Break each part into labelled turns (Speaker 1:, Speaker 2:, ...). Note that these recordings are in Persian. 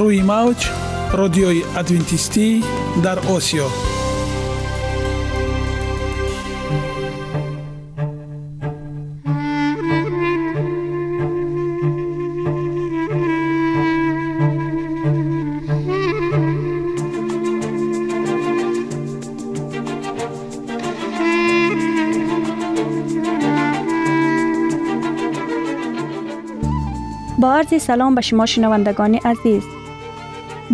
Speaker 1: рӯи мавҷ радиои адвентистӣ дар осиё
Speaker 2: با عرض سلام به شما شنوندگان عزیز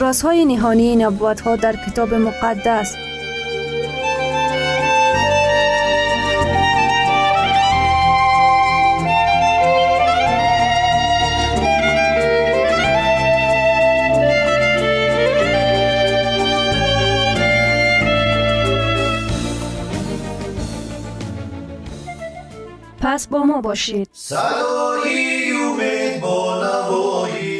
Speaker 2: رازهای نهانی نبوت ها در کتاب مقدس. پس با ما باشید.
Speaker 3: صدای امید با نوای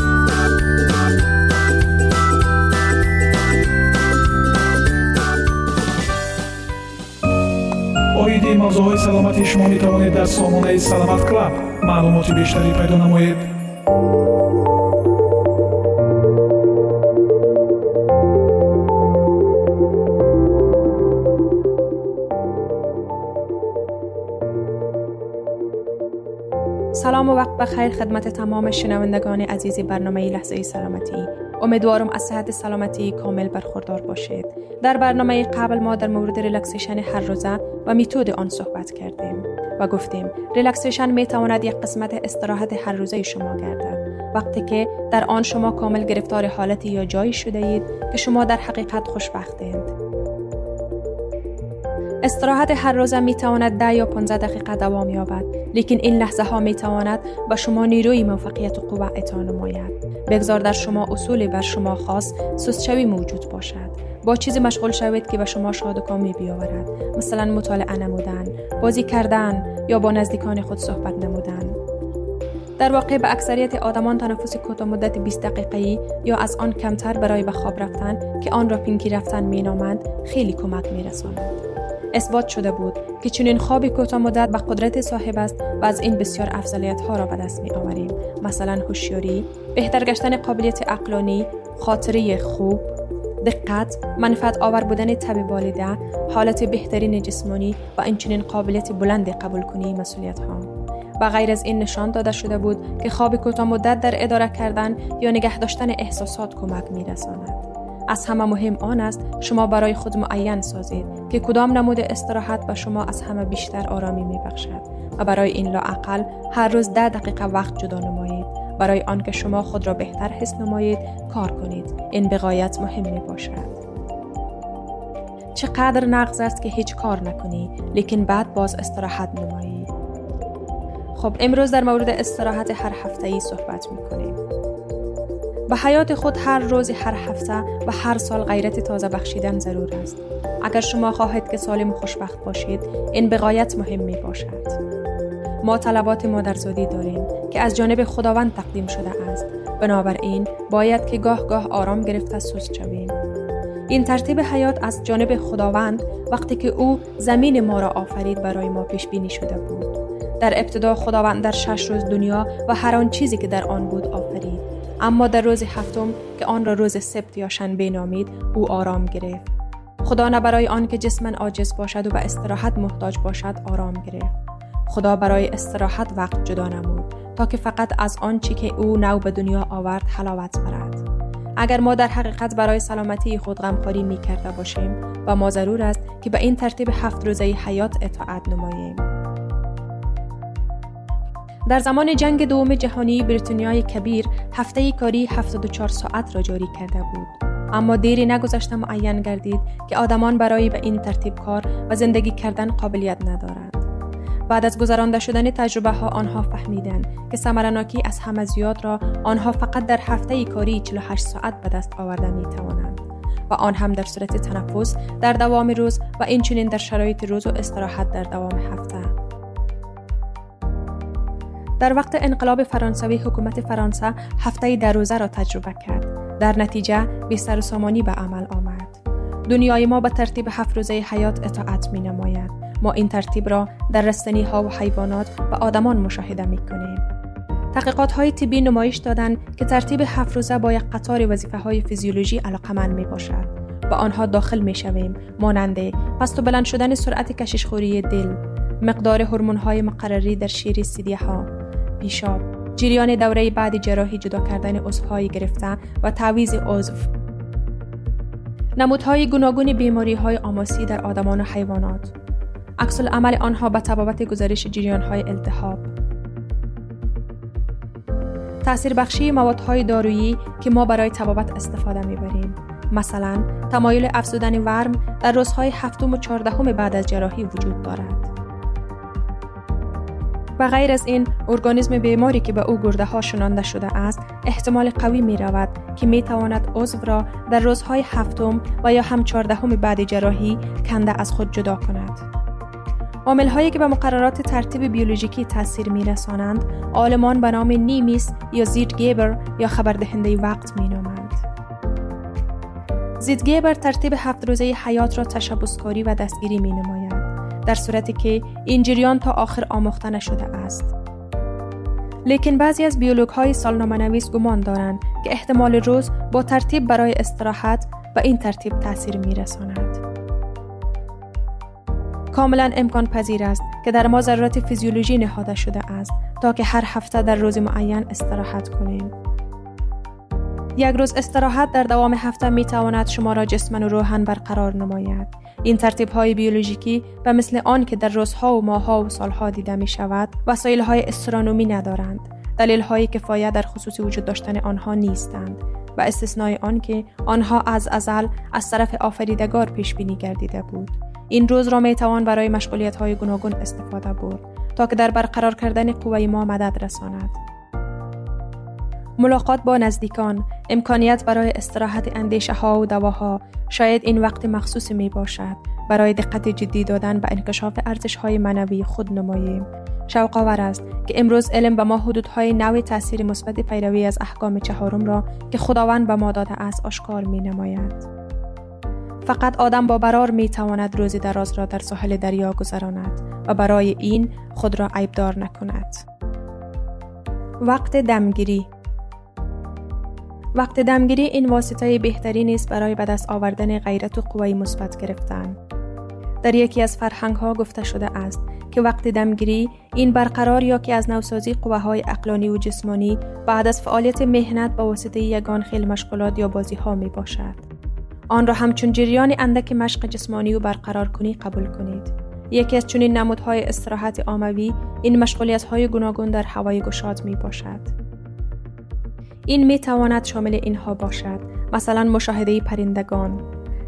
Speaker 1: оиди мавзӯъҳои саломатии шумо метавонед дар сомонаи саломат клаб маълумоти бештарӣ пайдо намоед
Speaker 4: سلام و وقت بخیر خدمت تمام شنوندگان عزیز برنامه لحظه سلامتی امیدوارم از صحت سلامتی کامل برخوردار باشید. در برنامه قبل ما در مورد relaxation هر روزه و method آن صحبت کردیم و گفتیم relaxation می تواند یک قسمت استراحت هر روزه شما گردد. وقتی که در آن شما کامل گرفتار حالتی یا جایی شده اید که شما در حقیقت خوشبختید استراحت هر روزه می تواند ده یا 15 دقیقه دوام یابد. لیکن این لحظه ها می تواند به شما نیروی موفقیت و قوت اعطا نماید. بگذار در شما اصولی بر شما خاص سستشوی موجود باشد. با چیزی مشغول شوید که به شما شاد و کامی بیاورد. مثلا مطالعه نمودن بازی کردن یا با نزدیکان خود صحبت نمودن. در واقع به اکثریت آدمان تنفس کوتاه مدت 20 دقیقه‌ای یا از آن کمتر برای به خواب رفتن که آن را پینکی رفتن مینامند خیلی کمک میرساند. اثبات شده بود که چنین خوابی کوتاه مدت به قدرت صاحب است و از این بسیار افضلیت ها را به دست می آوریم مثلا هوشیاری بهتر گشتن قابلیت عقلانی خاطره خوب دقت منفعت آور بودن تب والده حالت بهترین جسمانی و اینچنین قابلیت بلند قبول کنی مسئولیت ها و غیر از این نشان داده شده بود که خواب کوتاه مدت در اداره کردن یا نگه داشتن احساسات کمک می رساند. از همه مهم آن است شما برای خود معین سازید که کدام نمود استراحت به شما از همه بیشتر آرامی می بخشد و برای این لاعقل هر روز ده دقیقه وقت جدا نمایید. برای آنکه شما خود را بهتر حس نمایید کار کنید. این بقایت مهم می باشد چقدر نقض است که هیچ کار نکنی لیکن بعد باز استراحت نمایی. خب امروز در مورد استراحت هر هفته ای صحبت می کنیم به حیات خود هر روز هر هفته و هر سال غیرت تازه بخشیدن ضرور است. اگر شما خواهید که سالم و خوشبخت باشید این بقایت مهم می باشد ما طلبات مادرزادی داریم که از جانب خداوند تقدیم شده است. بنابراین باید که گاه گاه آرام گرفته سست شویم. این ترتیب حیات از جانب خداوند وقتی که او زمین ما را آفرید برای ما پیش بینی شده بود. در ابتدا خداوند در شش روز دنیا و هر آن چیزی که در آن بود اما در روز هفتم که آن را روز سبت یا شنبه نامید او آرام گرفت. خدا نه برای آن که جسمن عاجز باشد و به استراحت محتاج باشد آرام گرفت. خدا برای استراحت وقت جدا نمود تا که فقط از آنچه که او نو به دنیا آورد حلاوت برد. اگر ما در حقیقت برای سلامتی خود غمخواری می کرده باشیم و ما ضرور است که به این ترتیب هفت روزه حیات اطاعت نماییم. در زمان جنگ دوم جهانی بریتانیای کبیر هفته کاری 74 ساعت را جاری کرده بود. اما دیری نگذشته معین گردید که آدمان برای به این ترتیب کار و زندگی کردن قابلیت ندارند. بعد از گذرانده شدن تجربه ها آنها فهمیدند که سمرناکی از همه زیاد را آنها فقط در هفته کاری 48 ساعت به دست آورده می توانند و آن هم در صورت تنفس در دوام روز و اینچنین در شرایط روز و استراحت در دوام هفته. در وقت انقلاب فرانسوی حکومت فرانسه هفته در روزه را تجربه کرد. در نتیجه بیستر و سامانی به عمل آمد. دنیای ما به ترتیب هفت روزه حیات اطاعت می نماید ما این ترتیب را در رستنی ها و حیوانات و آدمان مشاهده می کنیم. تحقیقات های طبی نمایش دادند که ترتیب هفت روزه با یک قطار وظیفه های فیزیولوژی علاقمند می باشد. با آنها داخل می شویم ماننده پست و بلند شدن سرعت کششخوری دل مقدار هورمون های مقرری در شیر سیدیه ها پیشاب جریان دوره بعد جراحی جدا کردن عضوهای گرفته و تعویض عضو. نمودهای گوناگون بیماری های آماسی در آدمان و حیوانات. عکس عمل آنها به تبابت گزارش جریان های التهاب. تأثیر بخشی موادهای دارویی که ما برای تبابت استفاده می‌بریم. مثلا تمایل افزودن ورم در روزهای هفتم و چهاردهم بعد از جراحی وجود دارد. و غیر از این ارگانیسم بیماری که به او گرده ها شنانده شده است احتمال قوی می رود که می تواند عضو را در روزهای هفتم و یا هم چهاردهم بعد جراحی کنده از خود جدا کند عامل هایی که به مقررات ترتیب بیولوژیکی تاثیر می رسانند آلمان به نام نیمیس یا زید گیبر یا خبردهنده وقت می نامند. زید ترتیب هفت روزه حیات را تشبسکاری و دستگیری می نماید در صورتی که این جریان تا آخر آموخته نشده است. لیکن بعضی از بیولوگ های سالنامه نویس گمان دارند که احتمال روز با ترتیب برای استراحت به این ترتیب تاثیر می رساند. کاملا امکان پذیر است که در ما ضرورت فیزیولوژی نهاده شده است تا که هر هفته در روز معین استراحت کنیم. یک روز استراحت در دوام هفته می تواند شما را جسمن و روحن برقرار نماید. این ترتیب های بیولوژیکی و مثل آن که در روزها و ماهها و سالها دیده می شود وسایل های استرانومی ندارند. دلیل های کفایت در خصوص وجود داشتن آنها نیستند و استثنای آن که آنها از ازل از طرف آفریدگار پیش بینی گردیده بود. این روز را می توان برای مشغولیت های گوناگون استفاده برد تا که در برقرار کردن قوه ما مدد رساند. ملاقات با نزدیکان، امکانیت برای استراحت اندیشه ها و دواها شاید این وقت مخصوص می باشد برای دقت جدی دادن به انکشاف ارزش های منوی خود نماییم. شوق آور است که امروز علم به ما حدودهای نوع تاثیر مثبت پیروی از احکام چهارم را که خداوند به ما داده است آشکار می نماید. فقط آدم با برار می تواند روزی دراز را در ساحل دریا گذراند و برای این خود را عیبدار نکند. وقت دمگیری وقت دمگیری این واسطه بهتری نیست برای به دست آوردن غیرت و قوی مثبت گرفتن. در یکی از فرهنگ ها گفته شده است که وقت دمگیری این برقرار یا که از نوسازی قوه های اقلانی و جسمانی بعد از فعالیت مهنت با واسطه یگان خیل مشغولات یا بازی ها می باشد. آن را همچون جریان اندک مشق جسمانی و برقرار کنی قبول کنید. یکی از چنین نمودهای استراحت آموی این مشغولیت های گوناگون در هوای گشاد می باشد. این می تواند شامل اینها باشد مثلا مشاهده پرندگان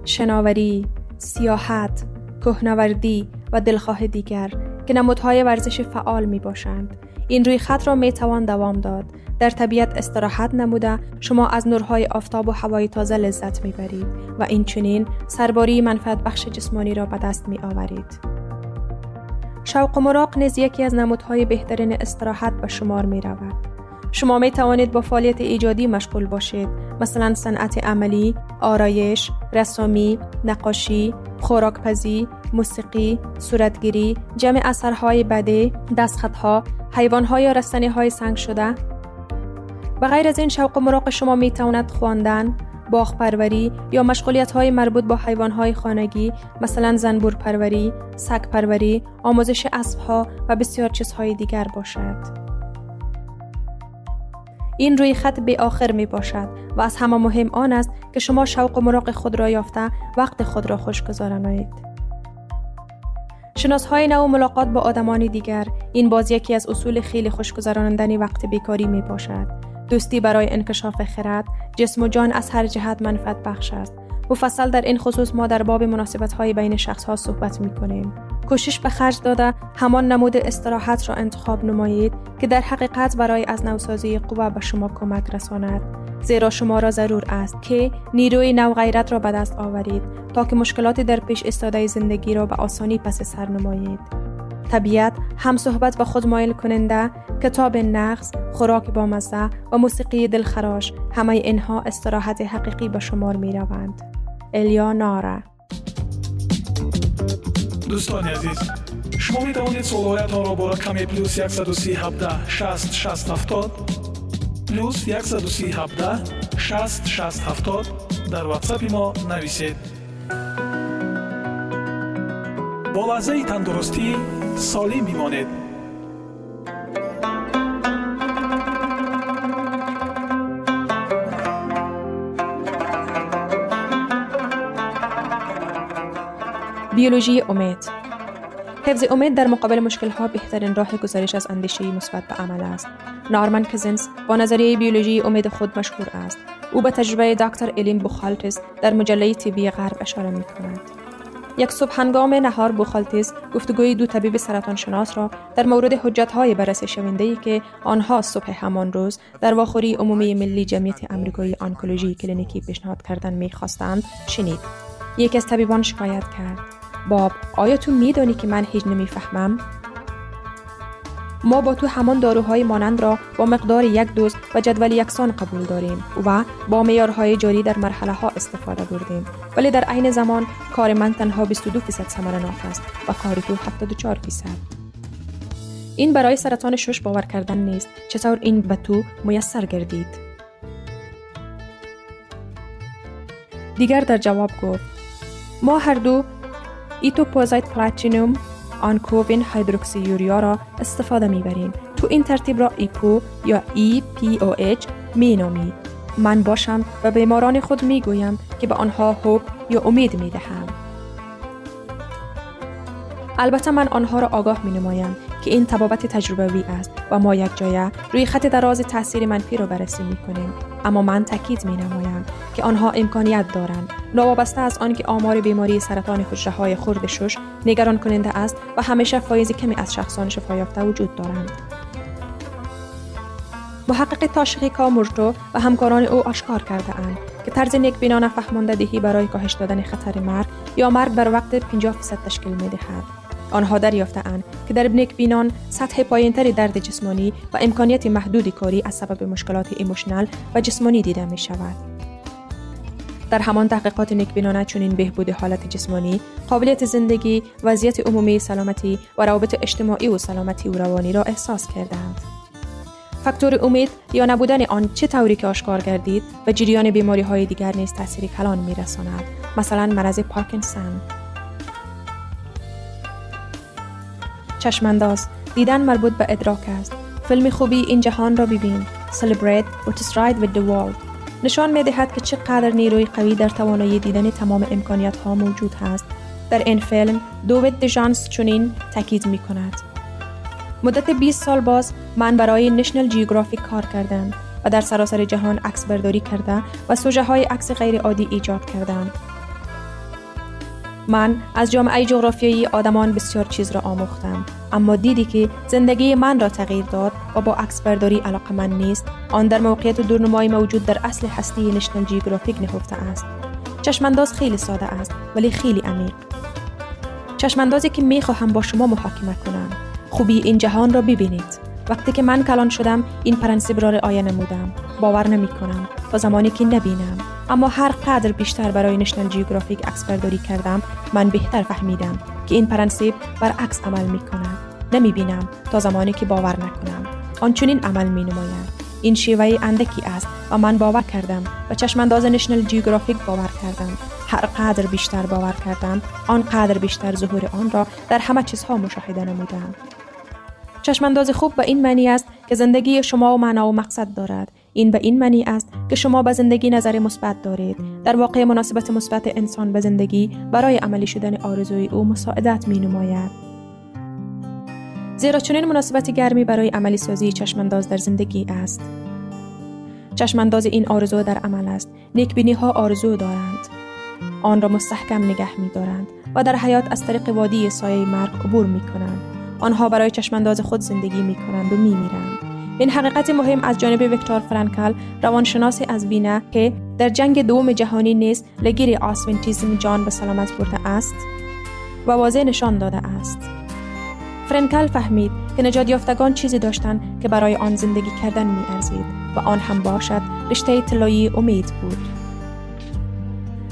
Speaker 4: شناوری سیاحت کهنوردی و دلخواه دیگر که نمودهای ورزش فعال می باشند این روی خط را می توان دوام داد در طبیعت استراحت نموده شما از نورهای آفتاب و هوای تازه لذت می برید و این چنین سرباری منفعت بخش جسمانی را به دست می آورید. شوق و مراق نیز یکی از نمودهای بهترین استراحت به شمار می رود. شما می توانید با فعالیت ایجادی مشغول باشید مثلا صنعت عملی، آرایش، رسامی، نقاشی، خوراکپزی، موسیقی، صورتگیری، جمع اثرهای بده، دستخطها، حیوانها یا رستنی های سنگ شده و غیر از این شوق و مراق شما می تواند خواندن، باغ پروری یا مشغولیت های مربوط با حیوان های خانگی مثلا زنبور پروری، سگ پروری، آموزش اسب ها و بسیار چیزهای دیگر باشد. این روی خط به آخر می باشد و از همه مهم آن است که شما شوق و مراق خود را یافته وقت خود را خوش گذرانید. شناس های نو ملاقات با آدمان دیگر این باز یکی از اصول خیلی خوشگذرانندنی وقت بیکاری می باشد. دوستی برای انکشاف خرد جسم و جان از هر جهت منفعت بخش است مفصل در این خصوص ما در باب مناسبت های بین شخص ها صحبت می کنیم. کوشش به خرج داده همان نمود استراحت را انتخاب نمایید که در حقیقت برای از نوسازی قوا به شما کمک رساند. زیرا شما را ضرور است که نیروی نو غیرت را به دست آورید تا که مشکلات در پیش استاده زندگی را به آسانی پس سر نمایید. طبیعت هم صحبت با خود مایل کننده کتاب نقص خوراک با مزه و موسیقی دلخراش همه اینها استراحت حقیقی به شمار می روند الیا ناره
Speaker 1: дӯстони азиз шумо метавонед солҳоятонро бо рақами плюс 137 6 6 70 плюс 137 6 6 70 дар ватсапи мо нависед бо лаҳзаи тандурустӣ солим бимонед
Speaker 4: بیولوژی امید حفظ امید در مقابل مشکل ها بهترین راه گزارش از اندیشه مثبت به عمل است. نارمن کزنس با نظریه بیولوژی امید خود مشهور است. او به تجربه دکتر الین بوخالتس در مجله تیبی غرب اشاره می کند. یک صبح هنگام نهار بوخالتیز گفتگوی دو طبیب سرطان شناس را در مورد حجت های بررسی شونده ای که آنها صبح همان روز در واخوری عمومی ملی جمعیت امریکایی آنکولوژی کلینیکی پیشنهاد کردن می‌خواستند شنید یکی از طبیبان شکایت کرد باب آیا تو میدانی که من هیچ نمی‌فهمم؟ ما با تو همان داروهای مانند را با مقدار یک دوز و جدول یکسان قبول داریم و با معیارهای جاری در مرحله ها استفاده بردیم. ولی در عین زمان کار من تنها 22 فیصد ثمرناک است و کار تو 74 فیصد. این برای سرطان شش باور کردن نیست. چطور این به تو میسر گردید؟ دیگر در جواب گفت ما هر دو etoposide platinum Oncovin hydroxyurea را استفاده می‌بریم. تو این ترتیب را EPOH یا EPOH می نامید من باشم و بیماران خود می گویم که به آنها هوپ یا امید می دهم. البته من آنها را آگاه می نمایم که این تبابت تجربوی است و ما یک جایه روی خط دراز تاثیر منفی را بررسی می کنیم اما من تاکید می نمایم که آنها امکانیت دارند. نوابسته از آنکه آمار بیماری سرطان حجره های خرد شش نگران کننده است و همیشه فایز کمی از شخصان شفا یافته وجود دارند. محقق تاشقی کامورتو و همکاران او آشکار کرده اند که طرز نیک بینانه فهماندهی برای کاهش دادن خطر مرگ یا مرگ بر وقت 50 فیصد تشکیل می دهد. آنها دریافتهاند که در نیک بینان سطح پایینتری درد جسمانی و امکانیت محدودی کاری از سبب مشکلات emotional و جسمانی دیده می شود. در همان تحقیقات نیکبینانه چنین بهبود حالت جسمانی، قابلیت زندگی، وضعیت عمومی سلامتی و روابط اجتماعی و سلامتی و روانی را احساس کردند. فاکتور امید یا نبودن آن چه طوری که آشکار گردید و جریان بیماری های دیگر نیز تاثیر کلان می رساند. مثلا مرض پارکینسون چشمانداز دیدن مربوط به ادراک است. فیلم خوبی این جهان را ببین. Celebrate What is right with the نشان می دهد که چقدر نیروی قوی در توانایی دیدن تمام امکانیت ها موجود است در این فیلم دوید دژانس چنین تاکید می کند مدت 20 سال باز من برای نشنل جیوگرافیک کار کردم و در سراسر جهان عکس برداری کرده و سوژه های عکس غیر عادی ایجاد کردند. من از جامعه جغرافیایی آدمان بسیار چیز را آموختم. اما دیدی که زندگی من را تغییر داد و با عکس برداری علاقه من نیست. آن در موقعیت دورنمایی موجود در اصل هستی نشنل جیوگرافیک نهفته است. چشمانداز خیلی ساده است ولی خیلی عمیق. چشماندازی که می خواهم با شما محاکمه کنم. خوبی این جهان را ببینید. وقتی که من کلان شدم این پرنسیب را رعایه نمودم. باور نمی کنم تا زمانی که نبینم. اما هر قدر بیشتر برای نشنل جیوگرافیک عکس برداری کردم من بهتر فهمیدم که این پرنسیب برعکس عمل می کند نمی بینم تا زمانی که باور نکنم. آنچنین عمل می نماید این شیوه اندکی است و من باور کردم و چشمانداز نشنل جیوگرافیک باور کردم. هر قدر بیشتر باور کردم آنقدر بیشتر ظهور آن را در همه چیزها مشاهده نمودم. چشمانداز خوب به این معنی است که زندگی شما و معنا و مقصد دارد. این به این معنی است که شما به زندگی نظر مثبت دارید. در واقع مناسبت مثبت انسان به زندگی برای عملی شدن آرزوی او مساعدت می نماید زیرا چنین مناسبت گرمی برای عملی سازی چشمانداز در زندگی است. چشمانداز این آرزو در عمل است. نیکبینی ها آرزو دارند. آن را مستحکم نگه می دارند و در حیات از طریق وادی سایه مرگ عبور می کنند آنها برای چشمانداز خود زندگی می کنند و می میرند. این حقیقت مهم از جانب ویکتور فرانکل روانشناس از وینه که در جنگ دوم جهانی نیز لگیر آسونتیزم جان به سلامت برده است و واضح نشان داده است. فرانکل فهمید که نجات یافتگان چیزی داشتند که برای آن زندگی کردن می ارزید و آن هم باشد رشته طلایی امید بود.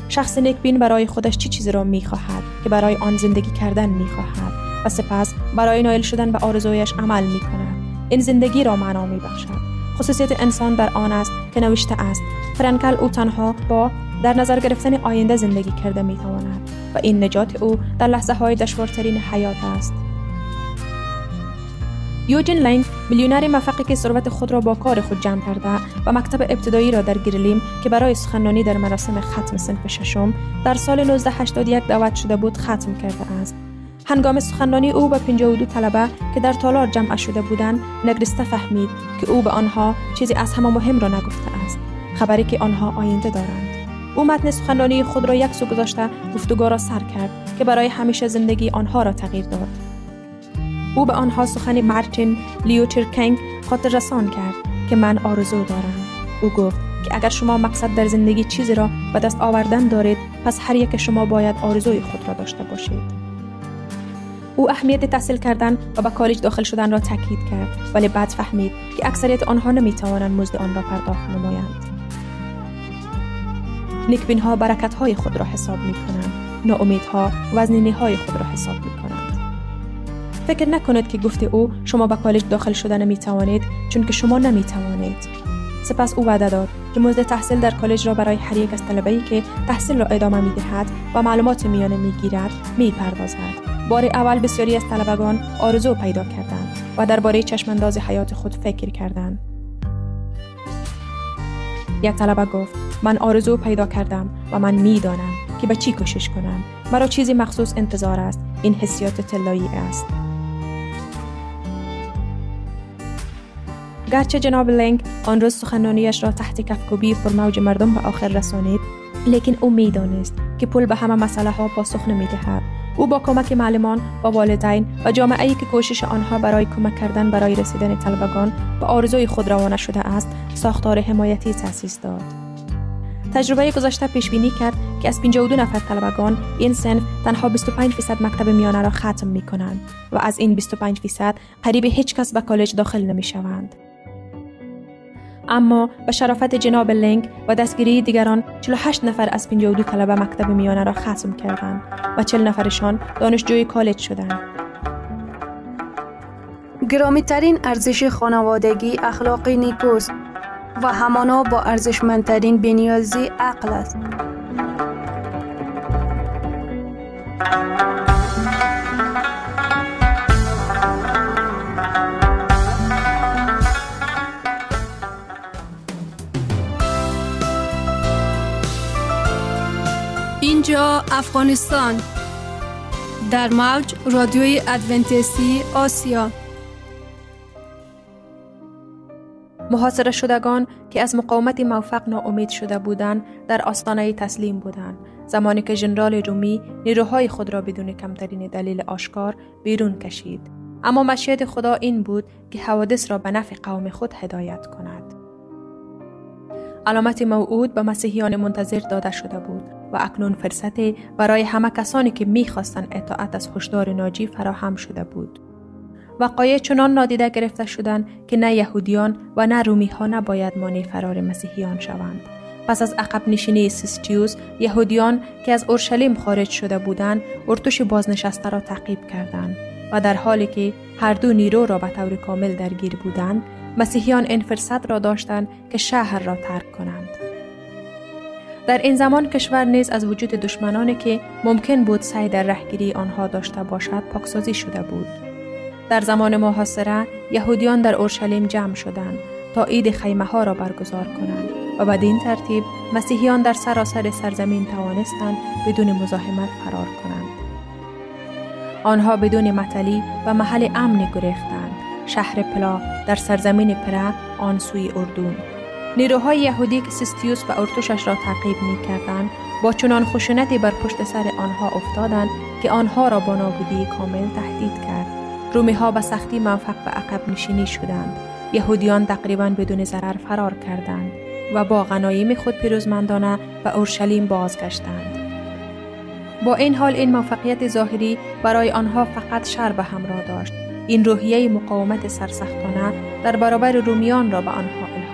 Speaker 4: شخص نیکبین برای خودش چی چیزی را می خواهد که برای آن زندگی کردن می خواهد و سپس برای نایل شدن به آرزویش عمل می کند. این زندگی را معنا می بخشد. خصوصیت انسان در آن است که نوشته است فرانکل او تنها با در نظر گرفتن آینده زندگی کرده می تواند و این نجات او در لحظه های دشوارترین حیات است. یوجین لنگ میلیونر موفقی که ثروت خود را با کار خود جمع کرده و مکتب ابتدایی را در گرلیم که برای سخنرانی در مراسم ختم صنف ششم در سال 1981 دعوت شده بود ختم کرده است. هنگام سخنرانی او به 52 طلبه که در تالار جمع شده بودند نگرسته فهمید که او به آنها چیزی از همه مهم را نگفته است خبری که آنها آینده دارند. او متن سخنرانی خود را یک سو گذاشته گفتگو را سر کرد که برای همیشه زندگی آنها را تغییر داد. او به آنها سخن مارتین لیوتر کنگ خاطر رسان کرد که من آرزو دارم. او گفت که اگر شما مقصد در زندگی چیزی را به دست آوردن دارید پس هر یک شما باید آرزوی خود را داشته باشید. او اهمیت تحصیل کردن و به کالج داخل شدن را تاکید کرد ولی بعد فهمید که اکثریت آنها نمی توانند مزد آن را پرداخت نمایند. نیکبین ها برکت های خود را حساب می کنند ناامیدها وزنینی های خود را حساب می کنند فکر نکنید که گفته او شما به کالج داخل شدن می توانید چون که شما نمی توانید سپس او وعده داد که مزد تحصیل در کالج را برای هر یک از طلبه‌ای که تحصیل را ادامه می دهد و معلومات میانه می گیرد می پردازد. بار اول بسیاری از طلبگان آرزو پیدا کردند و درباره چشمانداز حیات خود فکر کردند. یک طلبه گفت من آرزو پیدا کردم و من می‌دانم که به چی کوشش کنم. مرا چیزی مخصوص انتظار است. این حسیات طلایی است. گرچه جناب لنگ آن روز سخنانیش را تحت کفکوبی پر موج مردم به آخر رسانید لیکن او می‌دانست که پول به همه مسئله ها پاسخ نمی‌دهد. او با کمک معلمان و والدین و جامعه ای که کوشش آنها برای کمک کردن برای رسیدن طلبگان به آرزوی خود روانه شده است ساختار حمایتی تأسیس داد تجربه گذشته پیش بینی کرد که از 52 نفر طلبگان این سنف تنها 25 درصد مکتب میانه را ختم می کنند و از این 25 درصد قریب هیچ کس به کالج داخل نمی شوند. اما به شرافت جناب لنگ و دستگیری دیگران 48 نفر از 52 طلبه مکتب میانه را ختم کردند و 40 نفرشان دانشجوی کالج شدند.
Speaker 2: گرامی ترین ارزش خانوادگی اخلاقی نیکوست و همانا با ارزشمندترین بنیازی عقل است. افغانستان. در موج رادیوی ادونتیستی آسیا.
Speaker 4: محاصره شدگان که از مقاومت موفق ناامید شده بودند در آستانه تسلیم بودند. زمانی که ژنرال رومی نیروهای خود را بدون کمترین دلیل آشکار بیرون کشید. اما مشیت خدا این بود که حوادث را به نفع قوم خود هدایت کند. علامت موعود به مسیحیان منتظر داده شده بود. و اکنون فرصتی برای همه کسانی که می‌خواستند اطاعت از هشدار ناجی فراهم شده بود. وقایع چنان نادیده گرفته شدند که نه یهودیان و نه رومی ها نباید مانع فرار مسیحیان شوند. پس از عقب نشینی سیستیوس یهودیان که از اورشلیم خارج شده بودند ارتش بازنشسته را تعقیب کردند و در حالی که هر دو نیرو را به طور کامل درگیر بودند مسیحیان این فرصت را داشتند که شهر را ترک کنند. در این زمان کشور نیز از وجود دشمنانی که ممکن بود سعی در رهگیری آنها داشته باشد پاکسازی شده بود. در زمان محاصره یهودیان در اورشلیم جمع شدند تا عید خیمه ها را برگزار کنند و بدین ترتیب مسیحیان در سراسر سرزمین توانستند بدون مزاحمت فرار کنند. آنها بدون مطلی و محل امنی گریختند. شهر پلا در سرزمین پره آن سوی اردون نیروهای یهودی که سیستیوس و ارتوشش را تعقیب می کردند با چنان خشونتی بر پشت سر آنها افتادند که آنها را با نابودی کامل تهدید کرد. رومی ها به سختی موفق به عقب نشینی شدند. یهودیان تقریبا بدون ضرر فرار کردند و با غنایم خود پیروزمندانه به اورشلیم بازگشتند. با این حال این موفقیت ظاهری برای آنها فقط شر به همراه داشت. این روحیه مقاومت سرسختانه در برابر رومیان را به آنها الهام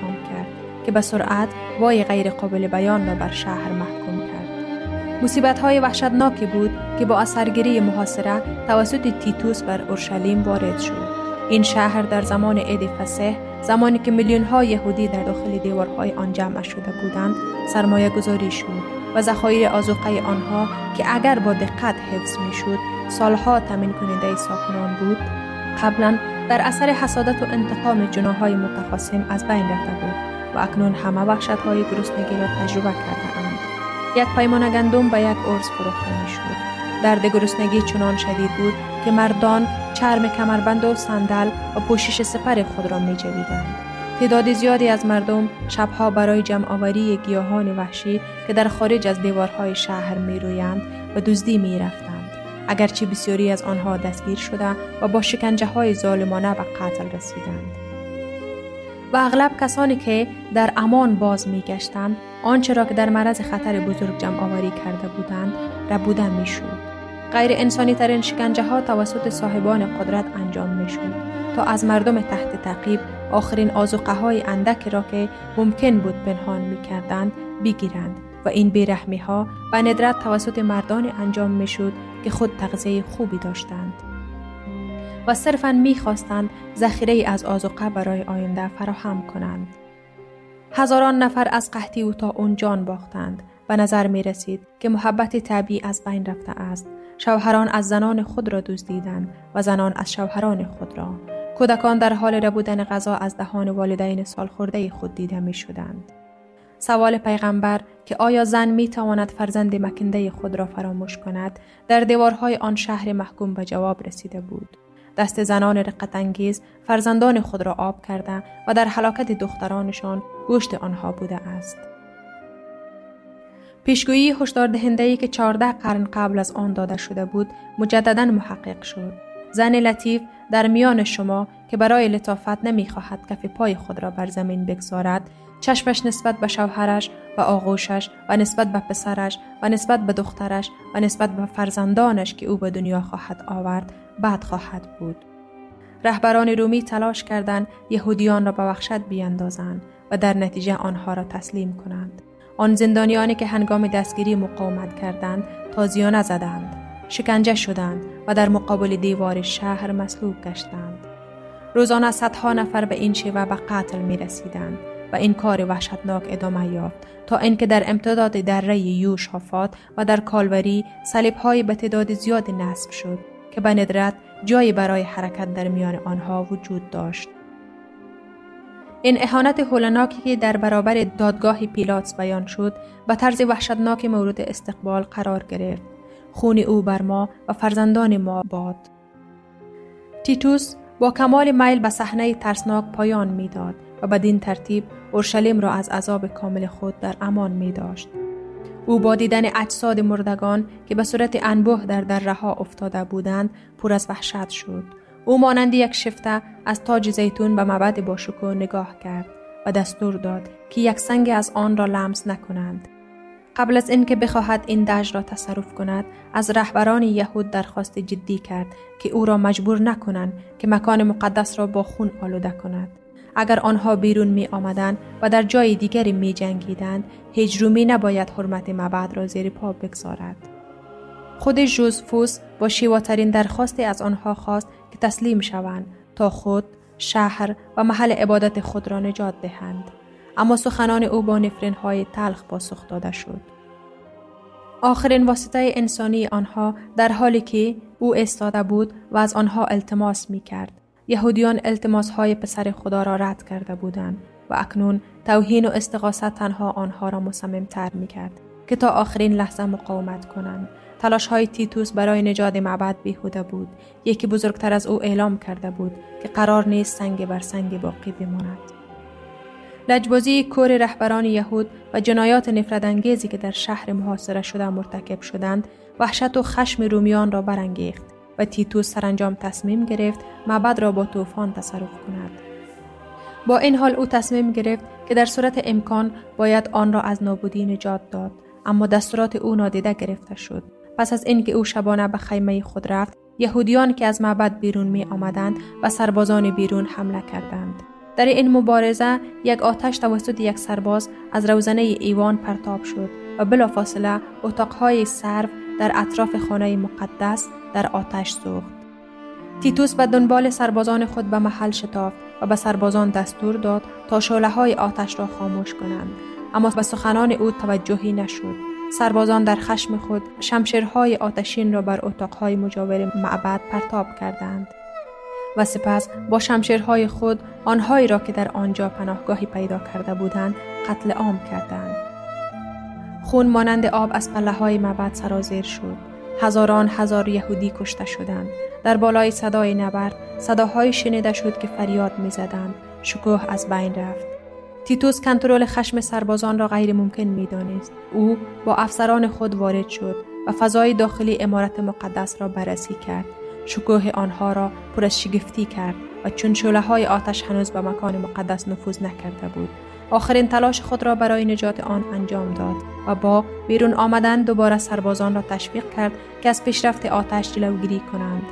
Speaker 4: که به سرعت وای غیر قابل بیان را بر شهر محکوم کرد. مصیبت های وحشتناکی بود که با اثرگیری محاصره توسط تیتوس بر اورشلیم وارد شد. این شهر در زمان عید فسح زمانی که میلیون های یهودی در داخل دیوارهای آن جمع شده بودند سرمایه گذاری شد و ذخایر آزوقه آنها که اگر با دقت حفظ می شد سالها تمین کننده ساکنان بود. قبلا در اثر حسادت و انتقام جناهای متخاصم از بین رفته بود. و اکنون همه وحشت های گرسنگی را تجربه کرده اند. یک پیمان گندم به یک ارز فروخته می شد. درد گرسنگی چنان شدید بود که مردان چرم کمربند و صندل و پوشش سپر خود را می جویدند. تعداد زیادی از مردم شبها برای جمع آوری گیاهان وحشی که در خارج از دیوارهای شهر می رویند و دزدی می رفتند. اگرچه بسیاری از آنها دستگیر شده و با شکنجه های ظالمانه به قتل رسیدند. و اغلب کسانی که در امان باز می گشتند آنچه را که در معرض خطر بزرگ جمع آوری کرده بودند ربوده می شود. غیر انسانی ترین شکنجه ها توسط صاحبان قدرت انجام می شود تا از مردم تحت تعقیب آخرین آزوقه های اندک را که ممکن بود پنهان می کردند بگیرند و این بیرحمی ها به ندرت توسط مردان انجام می شود که خود تغذیه خوبی داشتند و صرفا می خواستند ذخیره از آزوقه برای آینده فراهم کنند. هزاران نفر از قحطی و تا اون جان باختند و نظر می رسید که محبت طبیعی از بین رفته است. شوهران از زنان خود را دزدیدند و زنان از شوهران خود را. کودکان در حال ربودن غذا از دهان والدین سالخورده خود دیده می شدند. سوال پیغمبر که آیا زن می تواند فرزند مکنده خود را فراموش کند در دیوارهای آن شهر محکوم به جواب رسیده بود. دست زنان رقت انگیز فرزندان خود را آب کرده و در حلاکت دخترانشان گوشت آنها بوده است. پیشگویی هشدار دهنده که 14 قرن قبل از آن داده شده بود مجددا محقق شد. زن لطیف در میان شما که برای لطافت نمی‌خواهد کف پای خود را بر زمین بگذارد چشمش نسبت به شوهرش و آغوشش و نسبت به پسرش و نسبت به دخترش و نسبت به فرزندانش که او به دنیا خواهد آورد بد خواهد بود. رهبران رومی تلاش کردند یهودیان را به وحشت بیاندازند و در نتیجه آنها را تسلیم کنند. آن زندانیانی که هنگام دستگیری مقاومت کردند تازیانه زدند شکنجه شدند و در مقابل دیوار شهر مسلوب گشتند. روزانه صدها نفر به این شیوه به قتل می رسیدند و این کار وحشتناک ادامه یافت تا اینکه در امتداد دره یوشافات و در کالوری های به تعداد زیاد نصب شد. که به ندرت جایی برای حرکت در میان آنها وجود داشت. این اهانت هولناکی که در برابر دادگاه پیلاتس بیان شد به طرز وحشتناک مورد استقبال قرار گرفت. خون او بر ما و فرزندان ما باد. تیتوس با کمال میل به صحنه ترسناک پایان می‌داد و بدین ترتیب اورشلیم را از عذاب کامل خود در امان می داشت. او با دیدن اجساد مردگان که به صورت انبوه در دره ها افتاده بودند پر از وحشت شد. او مانند یک شفته از تاج زیتون به مبد باشکو نگاه کرد و دستور داد که یک سنگ از آن را لمس نکنند. قبل از اینکه بخواهد این دشت را تصرف کند از رهبران یهود درخواست جدی کرد که او را مجبور نکنند که مکان مقدس را با خون آلوده کند اگر آنها بیرون می آمدن و در جای دیگری می جنگیدند هیچ رومی نباید حرمت مبعد را زیر پا بگذارد خود جوزفوس با شیواترین درخواستی از آنها خواست که تسلیم شوند تا خود شهر و محل عبادت خود را نجات دهند اما سخنان او با نفرین های تلخ پاسخ داده شد. آخرین واسطه انسانی آنها در حالی که او استاده بود و از آنها التماس می کرد. یهودیان التماس های پسر خدا را رد کرده بودند و اکنون توهین و استقاست تنها آنها را تر می کرد که تا آخرین لحظه مقاومت کنند. تلاش های تیتوس برای نجات معبد بیهوده بود. یکی بزرگتر از او اعلام کرده بود که قرار نیست سنگ بر سنگ باقی بماند. لجبازی کور رهبران یهود و جنایات نفرت که در شهر محاصره شده مرتکب شدند وحشت و خشم رومیان را برانگیخت و تیتوس سرانجام تصمیم گرفت معبد را با طوفان تصرف کند. با این حال او تصمیم گرفت که در صورت امکان باید آن را از نابودی نجات داد اما دستورات او نادیده گرفته شد. پس از اینکه او شبانه به خیمه خود رفت یهودیان که از معبد بیرون می آمدند و سربازان بیرون حمله کردند. در این مبارزه یک آتش توسط یک سرباز از روزنه ایوان پرتاب شد و بلافاصله اتاقهای سرو در اطراف خانه مقدس در آتش سوخت. تیتوس به دنبال سربازان خود به محل شتافت و به سربازان دستور داد تا شعله های آتش را خاموش کنند اما به سخنان او توجهی نشد سربازان در خشم خود شمشیرهای آتشین را بر اتاقهای مجاور معبد پرتاب کردند و سپس با شمشیرهای خود آنهایی را که در آنجا پناهگاهی پیدا کرده بودند قتل عام کردند. خون مانند آب از پله های مبد سرازیر شد. هزاران هزار یهودی کشته شدند. در بالای صدای نبرد صداهای شنیده شد که فریاد می زدند. شکوه از بین رفت. تیتوس کنترل خشم سربازان را غیر ممکن می دانست. او با افسران خود وارد شد و فضای داخلی امارت مقدس را بررسی کرد. شکوه آنها را پر از شگفتی کرد و چون شعله های آتش هنوز به مکان مقدس نفوذ نکرده بود آخرین تلاش خود را برای نجات آن انجام داد و با بیرون آمدن دوباره سربازان را تشویق کرد که از پیشرفت آتش جلوگیری کنند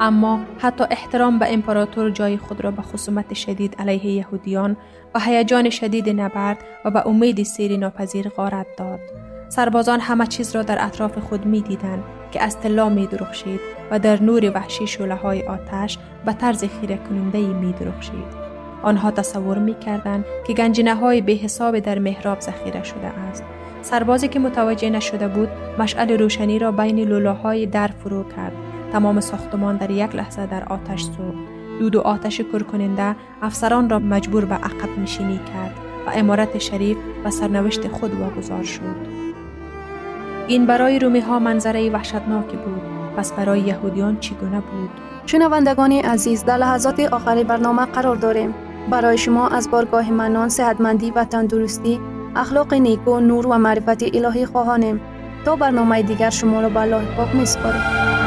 Speaker 4: اما حتی احترام به امپراتور جای خود را به خصومت شدید علیه یهودیان و هیجان شدید نبرد و به امید سیری ناپذیر غارت داد سربازان همه چیز را در اطراف خود می که از طلا می درخشید و در نور وحشی شوله های آتش به طرز خیره کننده می درخشید. آنها تصور می کردن که گنجینه های به حساب در محراب ذخیره شده است. سربازی که متوجه نشده بود مشعل روشنی را بین لولاهای در فرو کرد. تمام ساختمان در یک لحظه در آتش سوخت. دود و آتش کرکننده افسران را مجبور به عقب نشینی کرد و امارت شریف و سرنوشت خود واگذار شد. این برای رومی ها منظره وحشتناکی بود پس برای یهودیان چگونه بود
Speaker 2: شنوندگان عزیز در لحظات آخری برنامه قرار داریم برای شما از بارگاه منان صحتمندی و تندرستی اخلاق نیکو نور و معرفت الهی خواهانیم تا برنامه دیگر شما را به پاک میسپاریم